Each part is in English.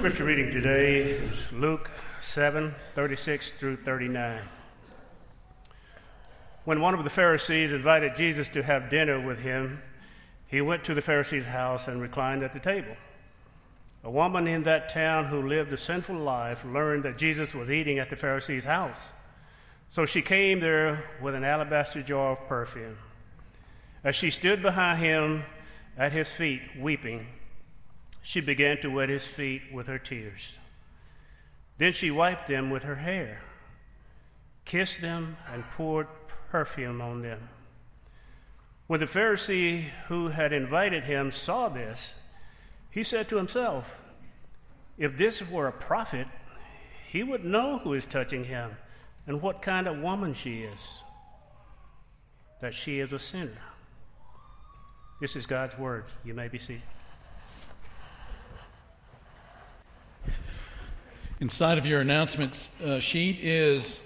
scripture reading today is Luke 7 36 through 39. When one of the Pharisees invited Jesus to have dinner with him, he went to the Pharisee's house and reclined at the table. A woman in that town who lived a sinful life learned that Jesus was eating at the Pharisee's house. So she came there with an alabaster jar of perfume. As she stood behind him at his feet, weeping, she began to wet his feet with her tears. Then she wiped them with her hair, kissed them, and poured perfume on them. When the Pharisee who had invited him saw this, he said to himself, If this were a prophet, he would know who is touching him and what kind of woman she is, that she is a sinner. This is God's word. You may be seated. Inside of your announcements uh, sheet is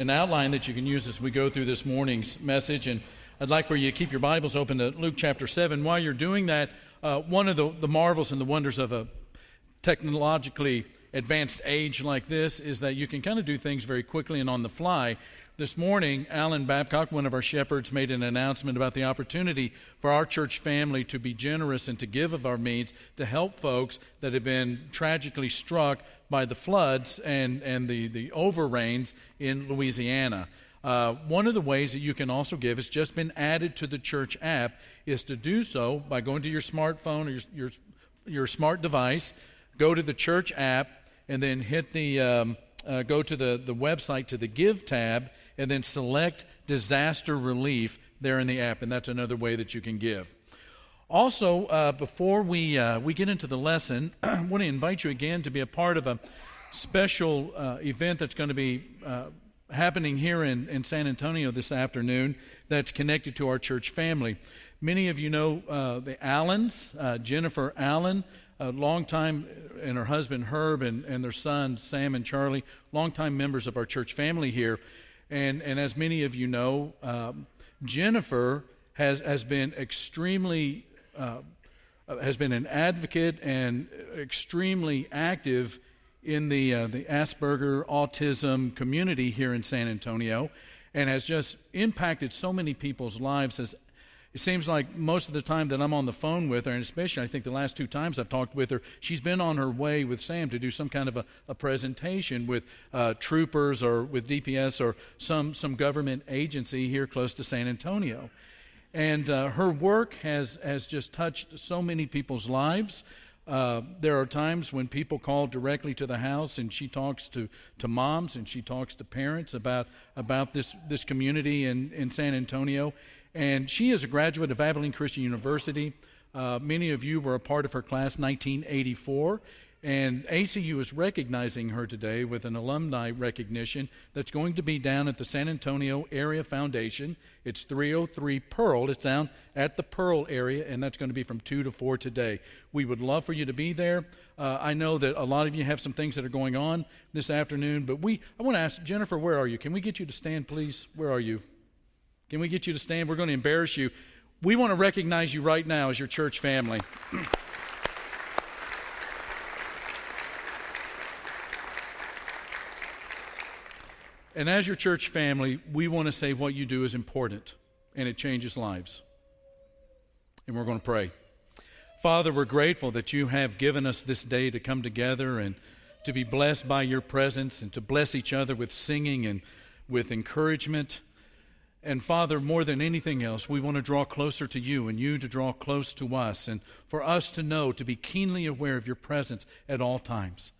an outline that you can use as we go through this morning's message. And I'd like for you to keep your Bibles open to Luke chapter 7. While you're doing that, uh, one of the, the marvels and the wonders of a technologically advanced age like this is that you can kind of do things very quickly and on the fly. This morning, Alan Babcock, one of our shepherds, made an announcement about the opportunity for our church family to be generous and to give of our means to help folks that have been tragically struck by the floods and, and the, the overrains in Louisiana. Uh, one of the ways that you can also give has just been added to the church app is to do so by going to your smartphone or your, your, your smart device, go to the church app, and then hit the um, uh, go to the, the website to the give tab and then select disaster relief there in the app, and that's another way that you can give. Also, uh, before we, uh, we get into the lesson, I want to invite you again to be a part of a special uh, event that's going to be uh, happening here in, in San Antonio this afternoon that's connected to our church family. Many of you know uh, the Allens, uh, Jennifer Allen, a long time, and her husband Herb and, and their son Sam and Charlie, longtime members of our church family here. And, and as many of you know, um, Jennifer has, has been extremely, uh, has been an advocate and extremely active in the, uh, the Asperger autism community here in San Antonio and has just impacted so many people's lives as it seems like most of the time that I'm on the phone with her, and especially I think the last two times I've talked with her, she's been on her way with Sam to do some kind of a, a presentation with uh, troopers or with DPS or some, some government agency here close to San Antonio. And uh, her work has, has just touched so many people's lives. Uh, there are times when people call directly to the house and she talks to, to moms and she talks to parents about, about this, this community in, in San Antonio. And she is a graduate of Abilene Christian University. Uh, many of you were a part of her class 1984. And ACU is recognizing her today with an alumni recognition that's going to be down at the San Antonio Area Foundation. It's 303 Pearl. It's down at the Pearl area, and that's going to be from 2 to 4 today. We would love for you to be there. Uh, I know that a lot of you have some things that are going on this afternoon, but we, I want to ask Jennifer, where are you? Can we get you to stand, please? Where are you? Can we get you to stand? We're going to embarrass you. We want to recognize you right now as your church family. and as your church family, we want to say what you do is important and it changes lives. And we're going to pray. Father, we're grateful that you have given us this day to come together and to be blessed by your presence and to bless each other with singing and with encouragement. And Father, more than anything else, we want to draw closer to you and you to draw close to us, and for us to know, to be keenly aware of your presence at all times.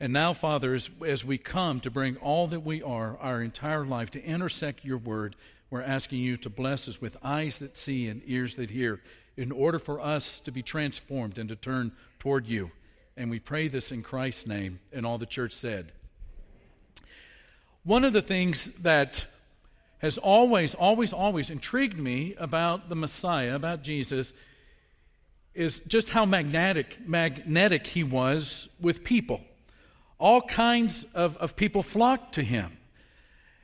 And now, Father, as, as we come to bring all that we are, our entire life, to intersect your word, we're asking you to bless us with eyes that see and ears that hear in order for us to be transformed and to turn toward you. And we pray this in Christ's name. And all the church said. One of the things that has always, always, always intrigued me about the Messiah, about Jesus, is just how magnetic, magnetic he was with people. All kinds of, of people flocked to him.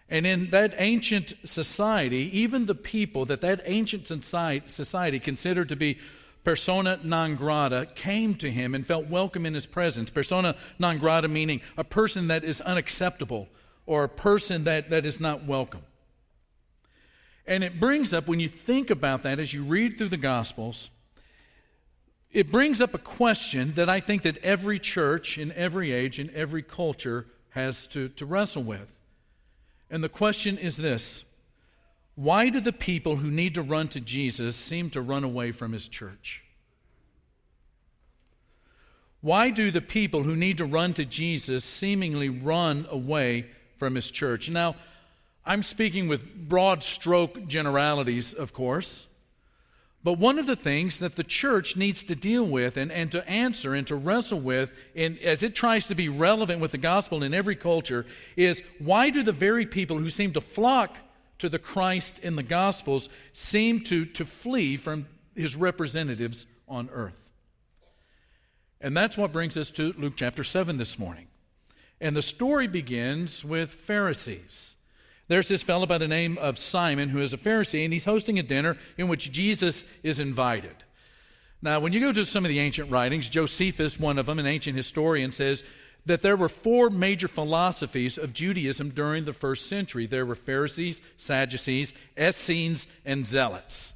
And in that ancient society, even the people that that ancient society considered to be persona non grata, came to him and felt welcome in his presence. Persona non grata meaning a person that is unacceptable or a person that, that is not welcome. And it brings up, when you think about that as you read through the Gospels, it brings up a question that I think that every church in every age, in every culture, has to, to wrestle with. And the question is this Why do the people who need to run to Jesus seem to run away from his church? Why do the people who need to run to Jesus seemingly run away from his church? Now, I'm speaking with broad stroke generalities, of course. But one of the things that the church needs to deal with and, and to answer and to wrestle with in, as it tries to be relevant with the gospel in every culture is why do the very people who seem to flock to the Christ in the gospels seem to, to flee from his representatives on earth? And that's what brings us to Luke chapter 7 this morning. And the story begins with Pharisees. There's this fellow by the name of Simon who is a Pharisee, and he's hosting a dinner in which Jesus is invited. Now, when you go to some of the ancient writings, Josephus, one of them, an ancient historian, says that there were four major philosophies of Judaism during the first century. There were Pharisees, Sadducees, Essenes, and Zealots.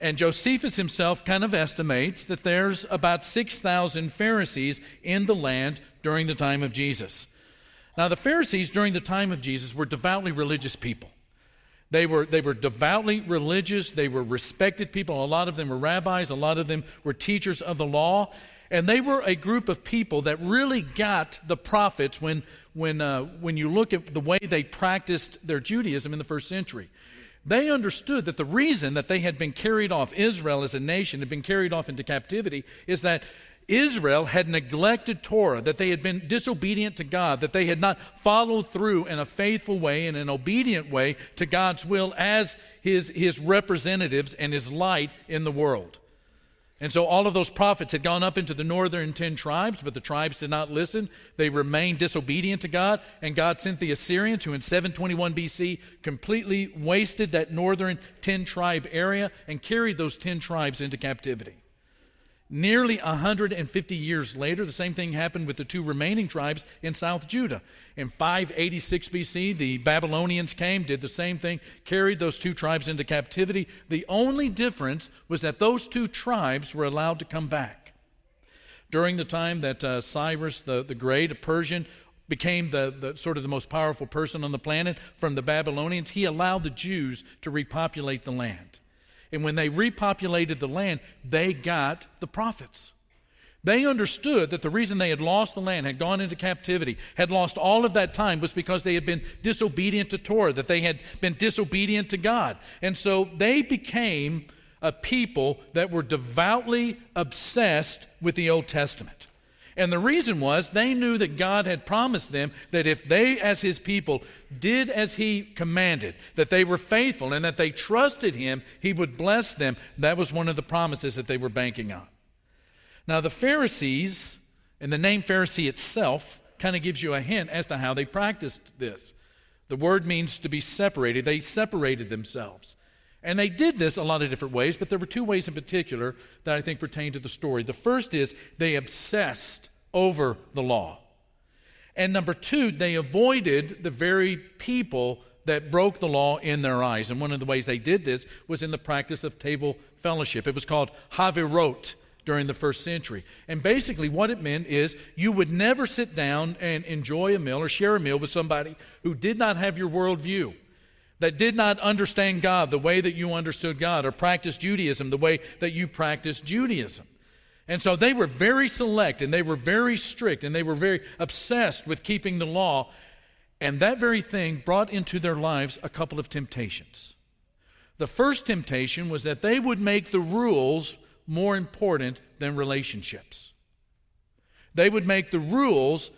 And Josephus himself kind of estimates that there's about 6,000 Pharisees in the land during the time of Jesus. Now, the Pharisees during the time of Jesus were devoutly religious people. They were, they were devoutly religious. They were respected people. A lot of them were rabbis. A lot of them were teachers of the law. And they were a group of people that really got the prophets when, when, uh, when you look at the way they practiced their Judaism in the first century. They understood that the reason that they had been carried off, Israel as a nation had been carried off into captivity, is that Israel had neglected Torah, that they had been disobedient to God, that they had not followed through in a faithful way, in an obedient way to God's will as his, his representatives and his light in the world. And so all of those prophets had gone up into the northern ten tribes, but the tribes did not listen. They remained disobedient to God, and God sent the Assyrians, who in 721 BC completely wasted that northern ten tribe area and carried those ten tribes into captivity. Nearly 150 years later, the same thing happened with the two remaining tribes in South Judah. In 586 BC, the Babylonians came, did the same thing, carried those two tribes into captivity. The only difference was that those two tribes were allowed to come back. During the time that uh, Cyrus the, the Great, a Persian, became the, the sort of the most powerful person on the planet from the Babylonians, he allowed the Jews to repopulate the land. And when they repopulated the land, they got the prophets. They understood that the reason they had lost the land, had gone into captivity, had lost all of that time was because they had been disobedient to Torah, that they had been disobedient to God. And so they became a people that were devoutly obsessed with the Old Testament. And the reason was they knew that God had promised them that if they, as his people, did as he commanded, that they were faithful and that they trusted him, he would bless them. That was one of the promises that they were banking on. Now, the Pharisees, and the name Pharisee itself, kind of gives you a hint as to how they practiced this. The word means to be separated. They separated themselves. And they did this a lot of different ways, but there were two ways in particular that I think pertain to the story. The first is they obsessed over the law. And number two, they avoided the very people that broke the law in their eyes. And one of the ways they did this was in the practice of table fellowship. It was called Havurot during the first century. And basically, what it meant is you would never sit down and enjoy a meal or share a meal with somebody who did not have your worldview that did not understand God the way that you understood God or practice Judaism the way that you practice Judaism. And so they were very select and they were very strict and they were very obsessed with keeping the law. And that very thing brought into their lives a couple of temptations. The first temptation was that they would make the rules more important than relationships. They would make the rules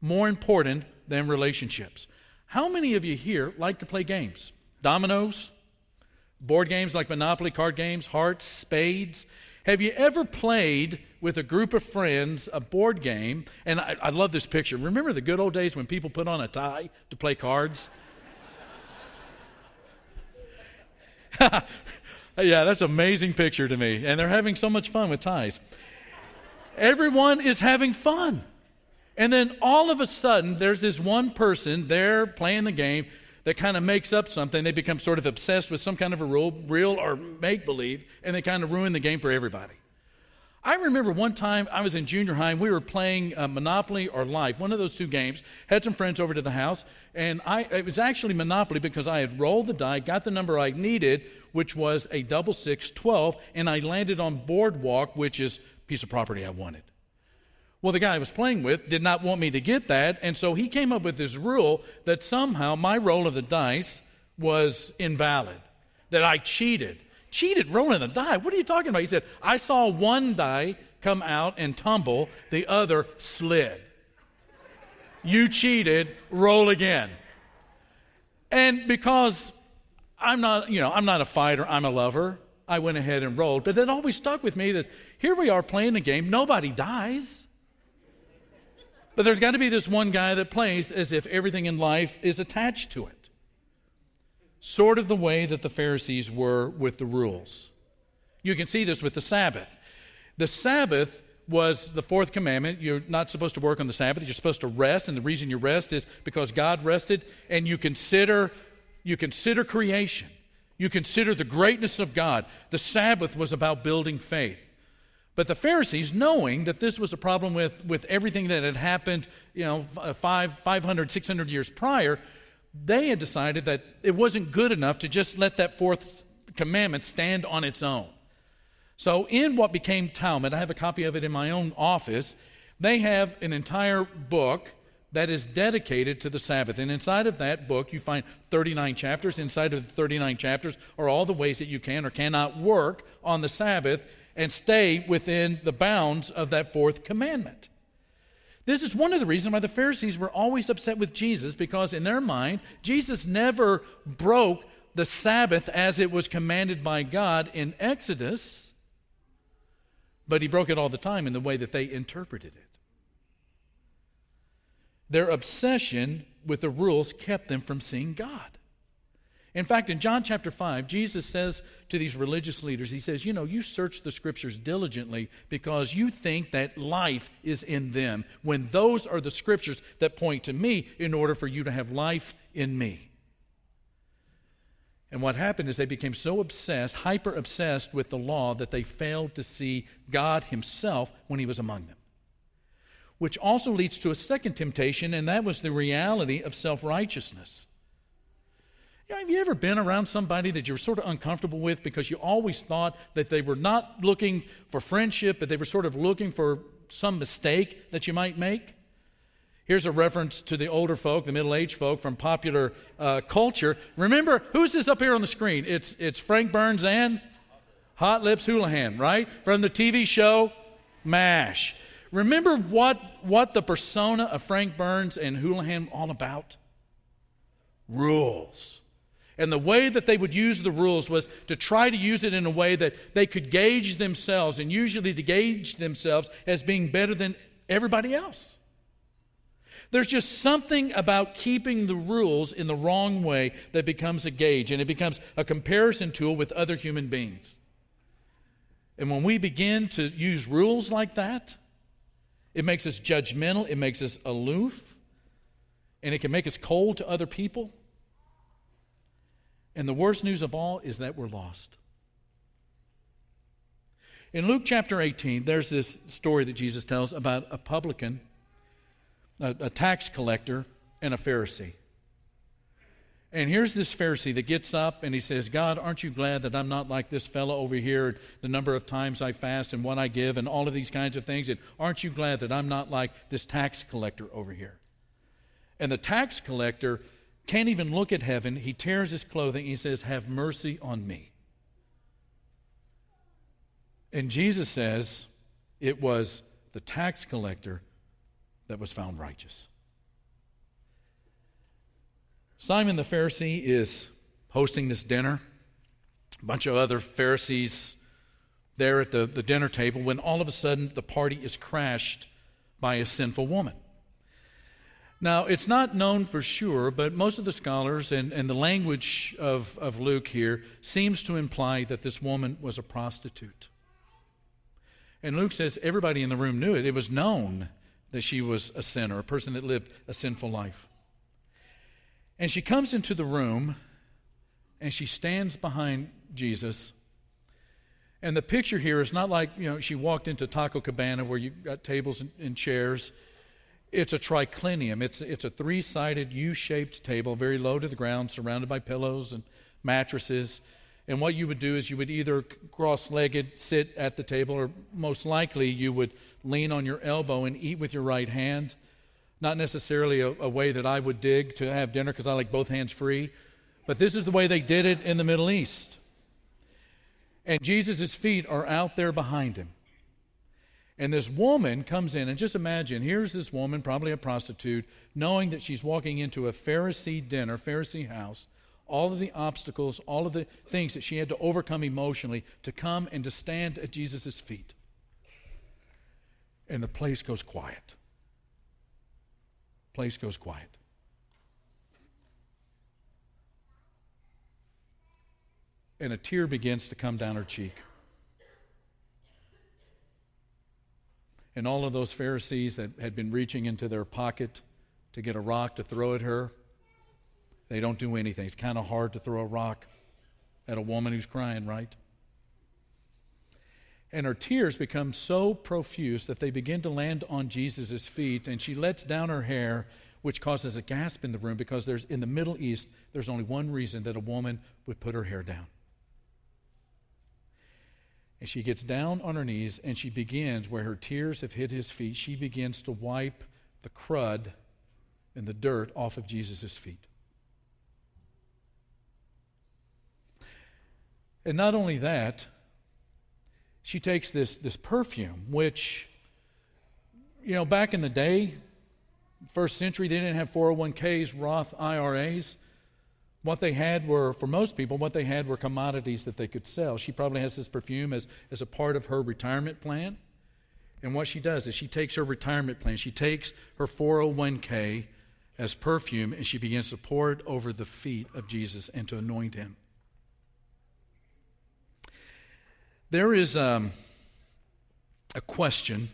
more important than relationships. How many of you here like to play games? Dominoes? Board games like Monopoly, card games, hearts, spades? Have you ever played with a group of friends a board game? And I, I, love this picture. Remember the good old days when people put on a tie to play cards? yeah, that's an amazing picture to me. And they're having so much fun with ties. Everyone is having fun. And then all of a sudden, there's this one person there playing the game that kind of makes up something. They become sort of obsessed with some kind of a rule, real or make believe, and they kind of ruin the game for everybody. I remember one time I was in junior high and we were playing uh, Monopoly or Life, one of those two games. Had some friends over to the house, and I, it was actually Monopoly because I had rolled the die, got the number I needed, which was a double six twelve, and I landed on Boardwalk, which is a piece of property I wanted. Well, the guy I was playing with did not want me to get that, and so he came up with this rule that somehow my roll of the dice was invalid, that I cheated. Cheated rolling the die? What are you talking about? He said, I saw one die come out and tumble, the other slid. You cheated, roll again. And because I'm not, you know, I'm not a fighter, I'm a lover, I went ahead and rolled. But it always stuck with me that here we are playing the game, nobody dies. But there's got to be this one guy that plays as if everything in life is attached to it. Sort of the way that the Pharisees were with the rules. You can see this with the Sabbath. The Sabbath was the fourth commandment. You're not supposed to work on the Sabbath. You're supposed to rest, and the reason you rest is because God rested, and you consider you consider creation. You consider the greatness of God. The Sabbath was about building faith. But the Pharisees, knowing that this was a problem with, with everything that had happened, you know, uh, five, 500, 600 years prior, they had decided that it wasn't good enough to just let that fourth commandment stand on its own. So, in what became Talmud, I have a copy of it in my own office, they have an entire book that is dedicated to the Sabbath. And inside of that book, you find 39 chapters. Inside of the 39 chapters are all the ways that you can or cannot work on the Sabbath and stay within the bounds of that fourth commandment. This is one of the reasons why the Pharisees were always upset with Jesus, because in their mind, Jesus never broke the Sabbath as it was commanded by God in Exodus, but he broke it all the time in the way that they interpreted it. Their obsession with the rules kept them from seeing God. In fact, in John chapter 5, Jesus says to these religious leaders, He says, You know, you search the scriptures diligently because you think that life is in them, when those are the scriptures that point to me in order for you to have life in me. And what happened is they became so obsessed, hyper obsessed with the law, that they failed to see God Himself when He was among them. Which also leads to a second temptation, and that was the reality of self righteousness. You know, have you ever been around somebody that you were sort of uncomfortable with because you always thought that they were not looking for friendship, but they were sort of looking for some mistake that you might make? Here's a reference to the older folk, the middle aged folk from popular uh, culture. Remember, who's this up here on the screen? It's, it's Frank Burns and Hot Lips Houlihan, right? From the TV show MASH. Remember what, what the persona of Frank Burns and Houlihan all about? Rules. And the way that they would use the rules was to try to use it in a way that they could gauge themselves, and usually to gauge themselves as being better than everybody else. There's just something about keeping the rules in the wrong way that becomes a gauge, and it becomes a comparison tool with other human beings. And when we begin to use rules like that, it makes us judgmental, it makes us aloof, and it can make us cold to other people. And the worst news of all is that we're lost. In Luke chapter 18, there's this story that Jesus tells about a publican, a, a, tax collector, and a Pharisee. And here's this Pharisee that gets up and he says, God, aren't you glad that I'm not like this fellow over here, the number of times I fast and what I give and all of these kinds of things? And aren't you glad that I'm not like this tax collector over here? And the tax collector can't even look at heaven. He tears his clothing. He says, Have mercy on me. And Jesus says it was the tax collector that was found righteous. Simon the Pharisee is hosting this dinner. A bunch of other Pharisees there at the, the dinner table when all of a sudden the party is crashed by a sinful woman. Now, it's not known for sure, but most of the scholars and, and the language of, of Luke here seems to imply that this woman was a prostitute. And Luke says everybody in the room knew it. It was known that she was a sinner, a person that lived a sinful life. And she comes into the room and she stands behind Jesus. And the picture here is not like, you know, she walked into Taco Cabana where you've got tables and, and chairs. It's a triclinium. It's, it's a three sided U shaped table, very low to the ground, surrounded by pillows and mattresses. And what you would do is you would either cross legged sit at the table, or most likely you would lean on your elbow and eat with your right hand. Not necessarily a, a way that I would dig to have dinner because I like both hands free, but this is the way they did it in the Middle East. And Jesus' feet are out there behind him. And this woman comes in, and just imagine here's this woman, probably a prostitute, knowing that she's walking into a Pharisee dinner, Pharisee house, all of the obstacles, all of the things that she had to overcome emotionally to come and to stand at Jesus' feet. And the place goes quiet. Place goes quiet. And a tear begins to come down her cheek. And all of those Pharisees that had been reaching into their pocket to get a rock to throw at her, they don't do anything. It's kind of hard to throw a rock at a woman who's crying, right? And her tears become so profuse that they begin to land on Jesus' feet, and she lets down her hair, which causes a gasp in the room because there's in the Middle East, there's only one reason that a woman would put her hair down. And she gets down on her knees and she begins, where her tears have hit his feet, she begins to wipe the crud and the dirt off of Jesus' feet. And not only that, she takes this, this perfume, which, you know, back in the day, first century, they didn't have 401ks, Roth IRAs. What they had were, for most people, what they had were commodities that they could sell. She probably has this perfume as, as a part of her retirement plan. And what she does is she takes her retirement plan, she takes her 401k as perfume, and she begins to pour it over the feet of Jesus and to anoint him. There is um, a question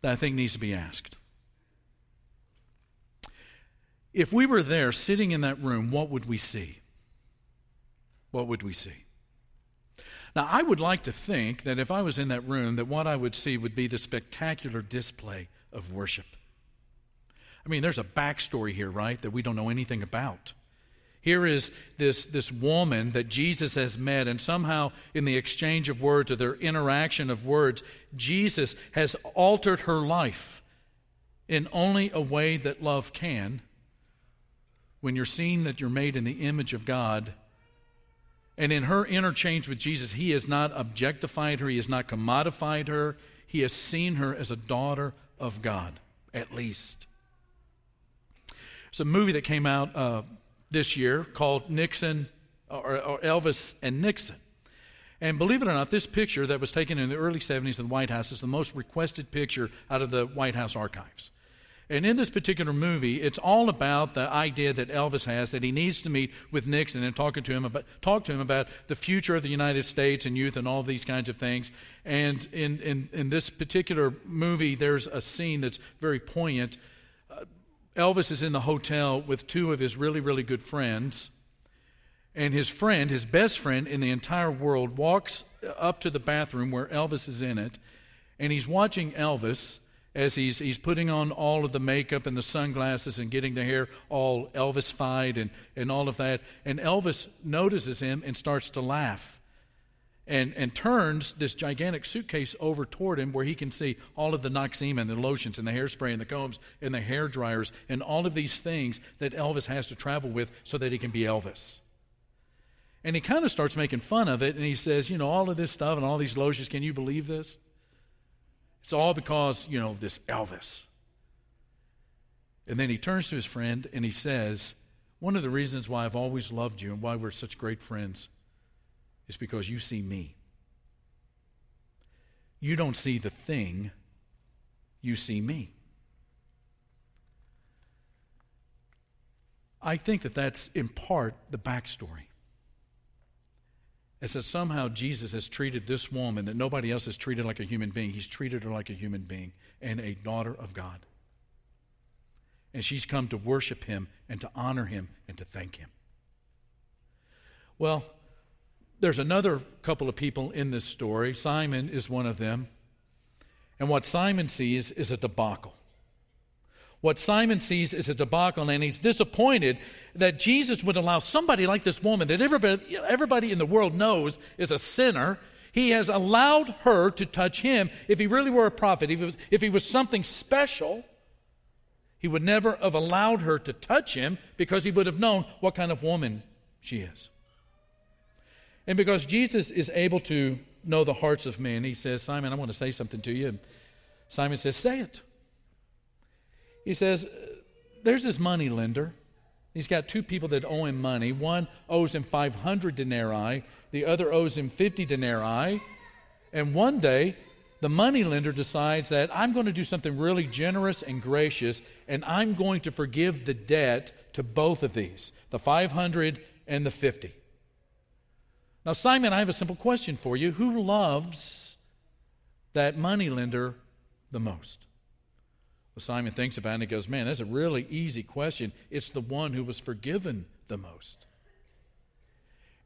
that I think needs to be asked. If we were there sitting in that room, what would we see? What would we see? Now, I would like to think that if I was in that room, that what I would see would be the spectacular display of worship. I mean, there's a backstory here, right, that we don't know anything about. Here is this, this woman that Jesus has met, and somehow in the exchange of words or their interaction of words, Jesus has altered her life in only a way that love can when you're seeing that you're made in the image of God. And in her interchange with Jesus, he has not objectified her, he has not commodified her, he has seen her as a daughter of God, at least. It's a movie that came out uh, this year called Nixon or, or, Elvis and Nixon. And believe it or not, this picture that was taken in the early 70s in the White House is the most requested picture out of the White House archives. And in this particular movie, it's all about the idea that Elvis has that he needs to meet with Nixon and talking to him about talk to him about the future of the United States and youth and all these kinds of things. And in in, in this particular movie, there's a scene that's very poignant. Uh, Elvis is in the hotel with two of his really really good friends, and his friend, his best friend in the entire world, walks up to the bathroom where Elvis is in it, and he's watching Elvis as he's, he's putting on all of the makeup and the sunglasses and getting the hair all Elvis-fied and, and all of that. And Elvis notices him and starts to laugh and, and turns this gigantic suitcase over toward him where he can see all of the Noxzema and the lotions and the hairspray and the combs and the hair dryers and all of these things that Elvis has to travel with so that he can be Elvis. And he kind of starts making fun of it and he says, You know, all of this stuff and all these lotions, can you believe this? It's all because, you know, this Elvis. And then he turns to his friend and he says, One of the reasons why I've always loved you and why we're such great friends is because you see me. You don't see the thing, you see me. I think that that's in part the backstory. It's that somehow Jesus has treated this woman that nobody else has treated like a human being. He's treated her like a human being and a daughter of God. And she's come to worship him and to honor him and to thank him. Well, there's another couple of people in this story. Simon is one of them. And what Simon sees is a debacle. What Simon sees is a debacle, and he's disappointed that Jesus would allow somebody like this woman that everybody, everybody in the world knows is a sinner. He has allowed her to touch him. If he really were a prophet, if he was, if he was something special, he would never have allowed her to touch him because he would have known what kind of woman she is. And because Jesus is able to know the hearts of men, he says, Simon, I want to say something to you. And Simon says, Say it. He says, There's this money lender. He's got two people that owe him money. One owes him 500 denarii, the other owes him 50 denarii. And one day, the money lender decides that I'm going to do something really generous and gracious, and I'm going to forgive the debt to both of these the 500 and the 50. Now, Simon, I have a simple question for you. Who loves that money lender the most? Simon thinks about it and he goes, Man, that's a really easy question. It's the one who was forgiven the most.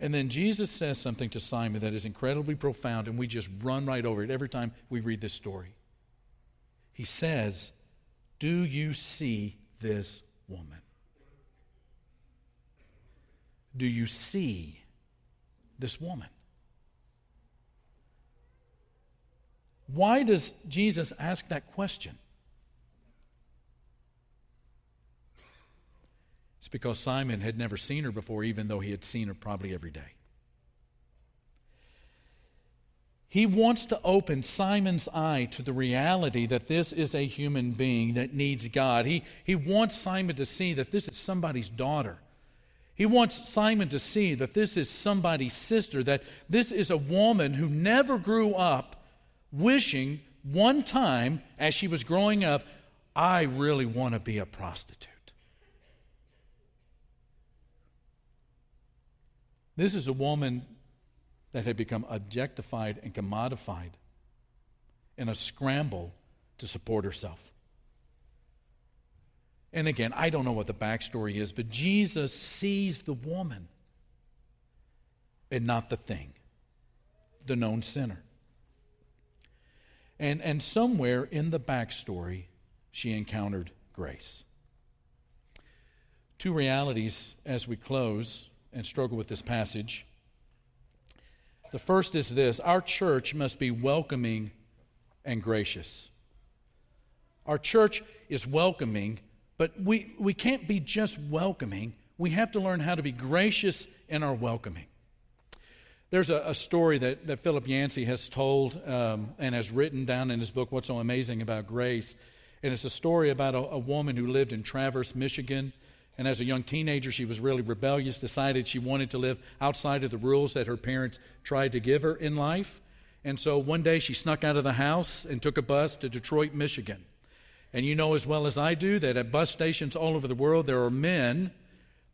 And then Jesus says something to Simon that is incredibly profound, and we just run right over it every time we read this story. He says, Do you see this woman? Do you see this woman? Why does Jesus ask that question? It's because Simon had never seen her before, even though he had seen her probably every day. He wants to open Simon's eye to the reality that this is a human being that needs God. He, he wants Simon to see that this is somebody's daughter. He wants Simon to see that this is somebody's sister, that this is a woman who never grew up wishing one time as she was growing up, I really want to be a prostitute. This is a woman that had become objectified and commodified in a scramble to support herself. And again, I don't know what the backstory is, but Jesus sees the woman and not the thing, the known sinner. And, and somewhere in the backstory, she encountered grace. Two realities as we close and struggle with this passage. The first is this our church must be welcoming and gracious. Our church is welcoming, but we, we can't be just welcoming. We have to learn how to be gracious in our welcoming. There's a, a story that, that Philip Yancey has told um, and has written down in his book, What's So Amazing About Grace. And it's a story about a, a woman who lived in Traverse, Michigan. And as a young teenager, she was really rebellious, decided she wanted to live outside of the rules that her parents tried to give her in life. And so one day she snuck out of the house and took a bus to Detroit, Michigan. And you know as well as I do that at bus stations all over the world, there are men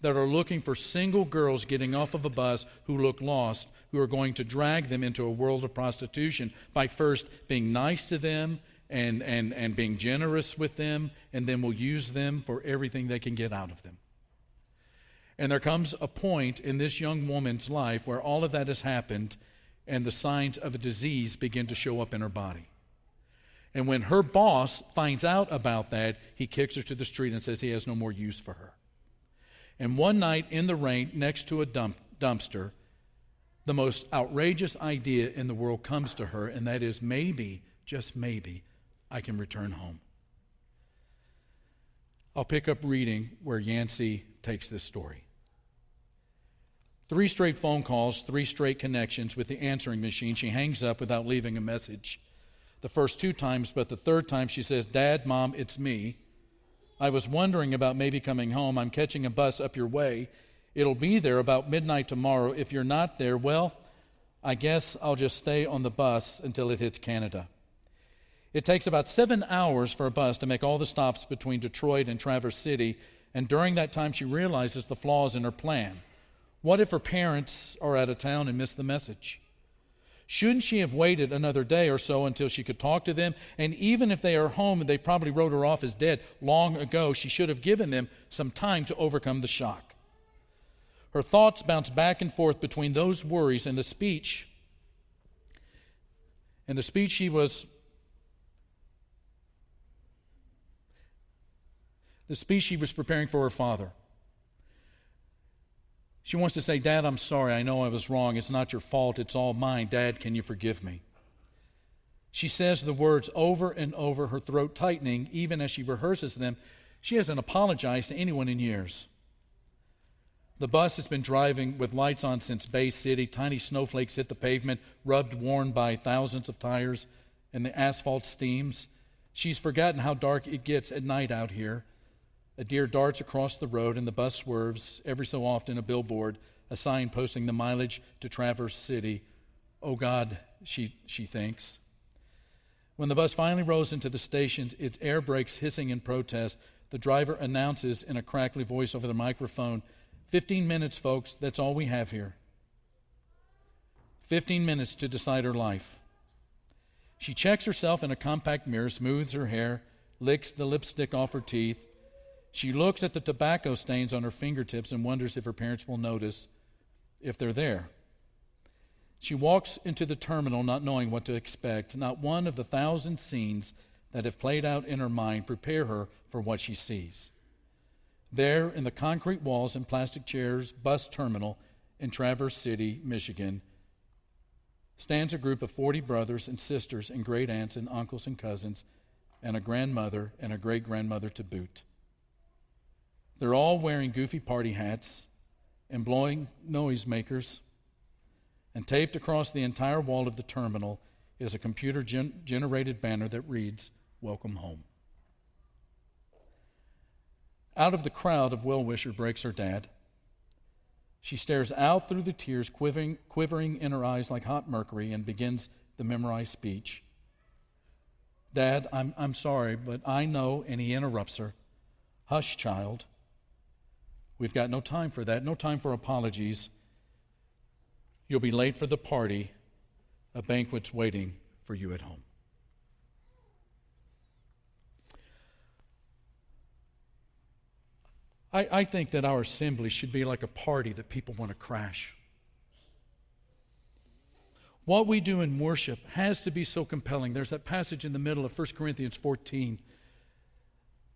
that are looking for single girls getting off of a bus who look lost, who are going to drag them into a world of prostitution by first being nice to them and, and, and being generous with them, and then we'll use them for everything they can get out of them. And there comes a point in this young woman's life where all of that has happened, and the signs of a disease begin to show up in her body. And when her boss finds out about that, he kicks her to the street and says he has no more use for her. And one night in the rain, next to a dump, dumpster, the most outrageous idea in the world comes to her, and that is maybe, just maybe, I can return home. I'll pick up reading where Yancey takes this story. Three straight phone calls, three straight connections with the answering machine. She hangs up without leaving a message. The first two times, but the third time she says, Dad, Mom, it's me. I was wondering about maybe coming home. I'm catching a bus up your way. It'll be there about midnight tomorrow. If you're not there, well, I guess I'll just stay on the bus until it hits Canada. It takes about seven hours for a bus to make all the stops between Detroit and Traverse City, and during that time she realizes the flaws in her plan. What if her parents are out of town and miss the message? Shouldn't she have waited another day or so until she could talk to them? And even if they are home and they probably wrote her off as dead long ago, she should have given them some time to overcome the shock. Her thoughts bounce back and forth between those worries and the speech. And the speech she was the speech she was preparing for her father. She wants to say, Dad, I'm sorry. I know I was wrong. It's not your fault. It's all mine. Dad, can you forgive me? She says the words over and over, her throat tightening, even as she rehearses them. She hasn't apologized to anyone in years. The bus has been driving with lights on since Bay City. Tiny snowflakes hit the pavement, rubbed, worn by thousands of tires, and the asphalt steams. She's forgotten how dark it gets at night out here. A deer darts across the road, and the bus swerves. Every so often, a billboard, a sign posting the mileage to Traverse City. Oh God, she, she thinks. When the bus finally rolls into the station, its air brakes hissing in protest, the driver announces in a crackly voice over the microphone 15 minutes, folks, that's all we have here. 15 minutes to decide her life. She checks herself in a compact mirror, smooths her hair, licks the lipstick off her teeth, she looks at the tobacco stains on her fingertips and wonders if her parents will notice if they're there. She walks into the terminal not knowing what to expect. Not one of the thousand scenes that have played out in her mind prepare her for what she sees. There, in the concrete walls and plastic chairs bus terminal in Traverse City, Michigan, stands a group of 40 brothers and sisters and great aunts and uncles and cousins and a grandmother and a great grandmother to boot. They're all wearing goofy party hats and blowing noisemakers. And taped across the entire wall of the terminal is a computer gen- generated banner that reads, Welcome Home. Out of the crowd of well wisher breaks her dad. She stares out through the tears, quivering, quivering in her eyes like hot mercury, and begins the memorized speech. Dad, I'm, I'm sorry, but I know, and he interrupts her. Hush, child. We've got no time for that, no time for apologies. You'll be late for the party. A banquet's waiting for you at home. I, I think that our assembly should be like a party that people want to crash. What we do in worship has to be so compelling. There's that passage in the middle of 1 Corinthians 14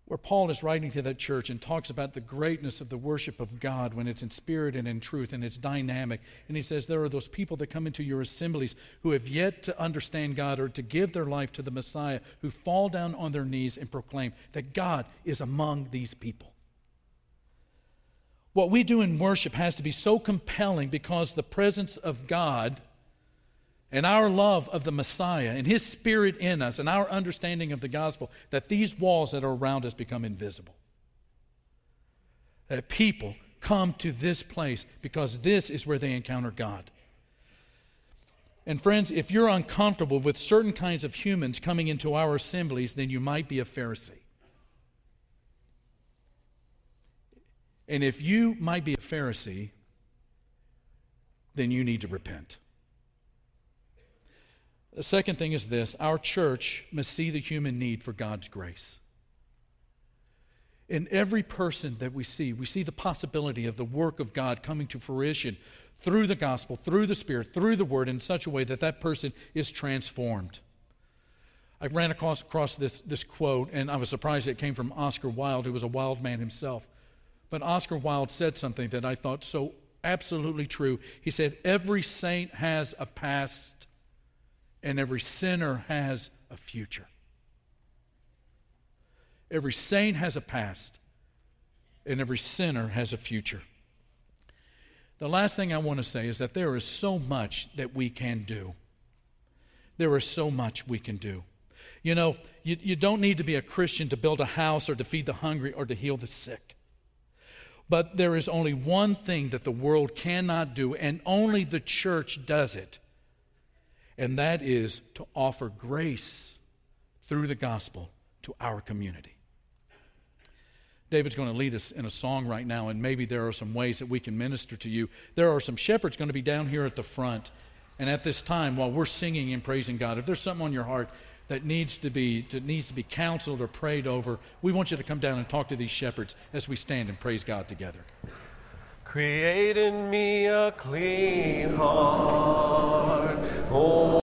where Paul is writing to that church and talks about the greatness of the worship of God when it's in spirit and in truth and it's dynamic. And he says there are those people that come into your assemblies who have yet to understand God or to give their life to the Messiah, who fall down on their knees and proclaim that God is among these people. What we do in worship has to be so compelling because the presence of God and our love of the Messiah and His Spirit in us and our understanding of the gospel that these walls that are around us become invisible. That people come to this place because this is where they encounter God. And friends, if you're uncomfortable with certain kinds of humans coming into our assemblies, then you might be a Pharisee. And if you might be a Pharisee, then you need to repent. The second thing is this our church must see the human need for God's grace. In every person that we see, we see the possibility of the work of God coming to fruition through the gospel, through the Spirit, through the Word in such a way that that person is transformed. I ran across, across this, this quote, and I was surprised it came from Oscar Wilde, who was a wild man himself. But Oscar Wilde said something that I thought so absolutely true. He said, Every saint has a past and every sinner has a future. Every saint has a past, and every sinner has a future. The last thing I want to say is that there is so much that we can do. There is so much we can do. You know, you, you don't need to be a Christian to build a house or to feed the hungry or to heal the sick. But there is only one thing that the world cannot do, and only the church does it and that is to offer grace through the gospel to our community. David's going to lead us in a song right now, and maybe there are some ways that we can minister to you. There are some shepherds going to be down here at the front. And at this time, while we're singing and praising God, if there's something on your heart that needs to be that needs to be counseled or prayed over, we want you to come down and talk to these shepherds as we stand and praise God together. Create in me a clean heart. Oh.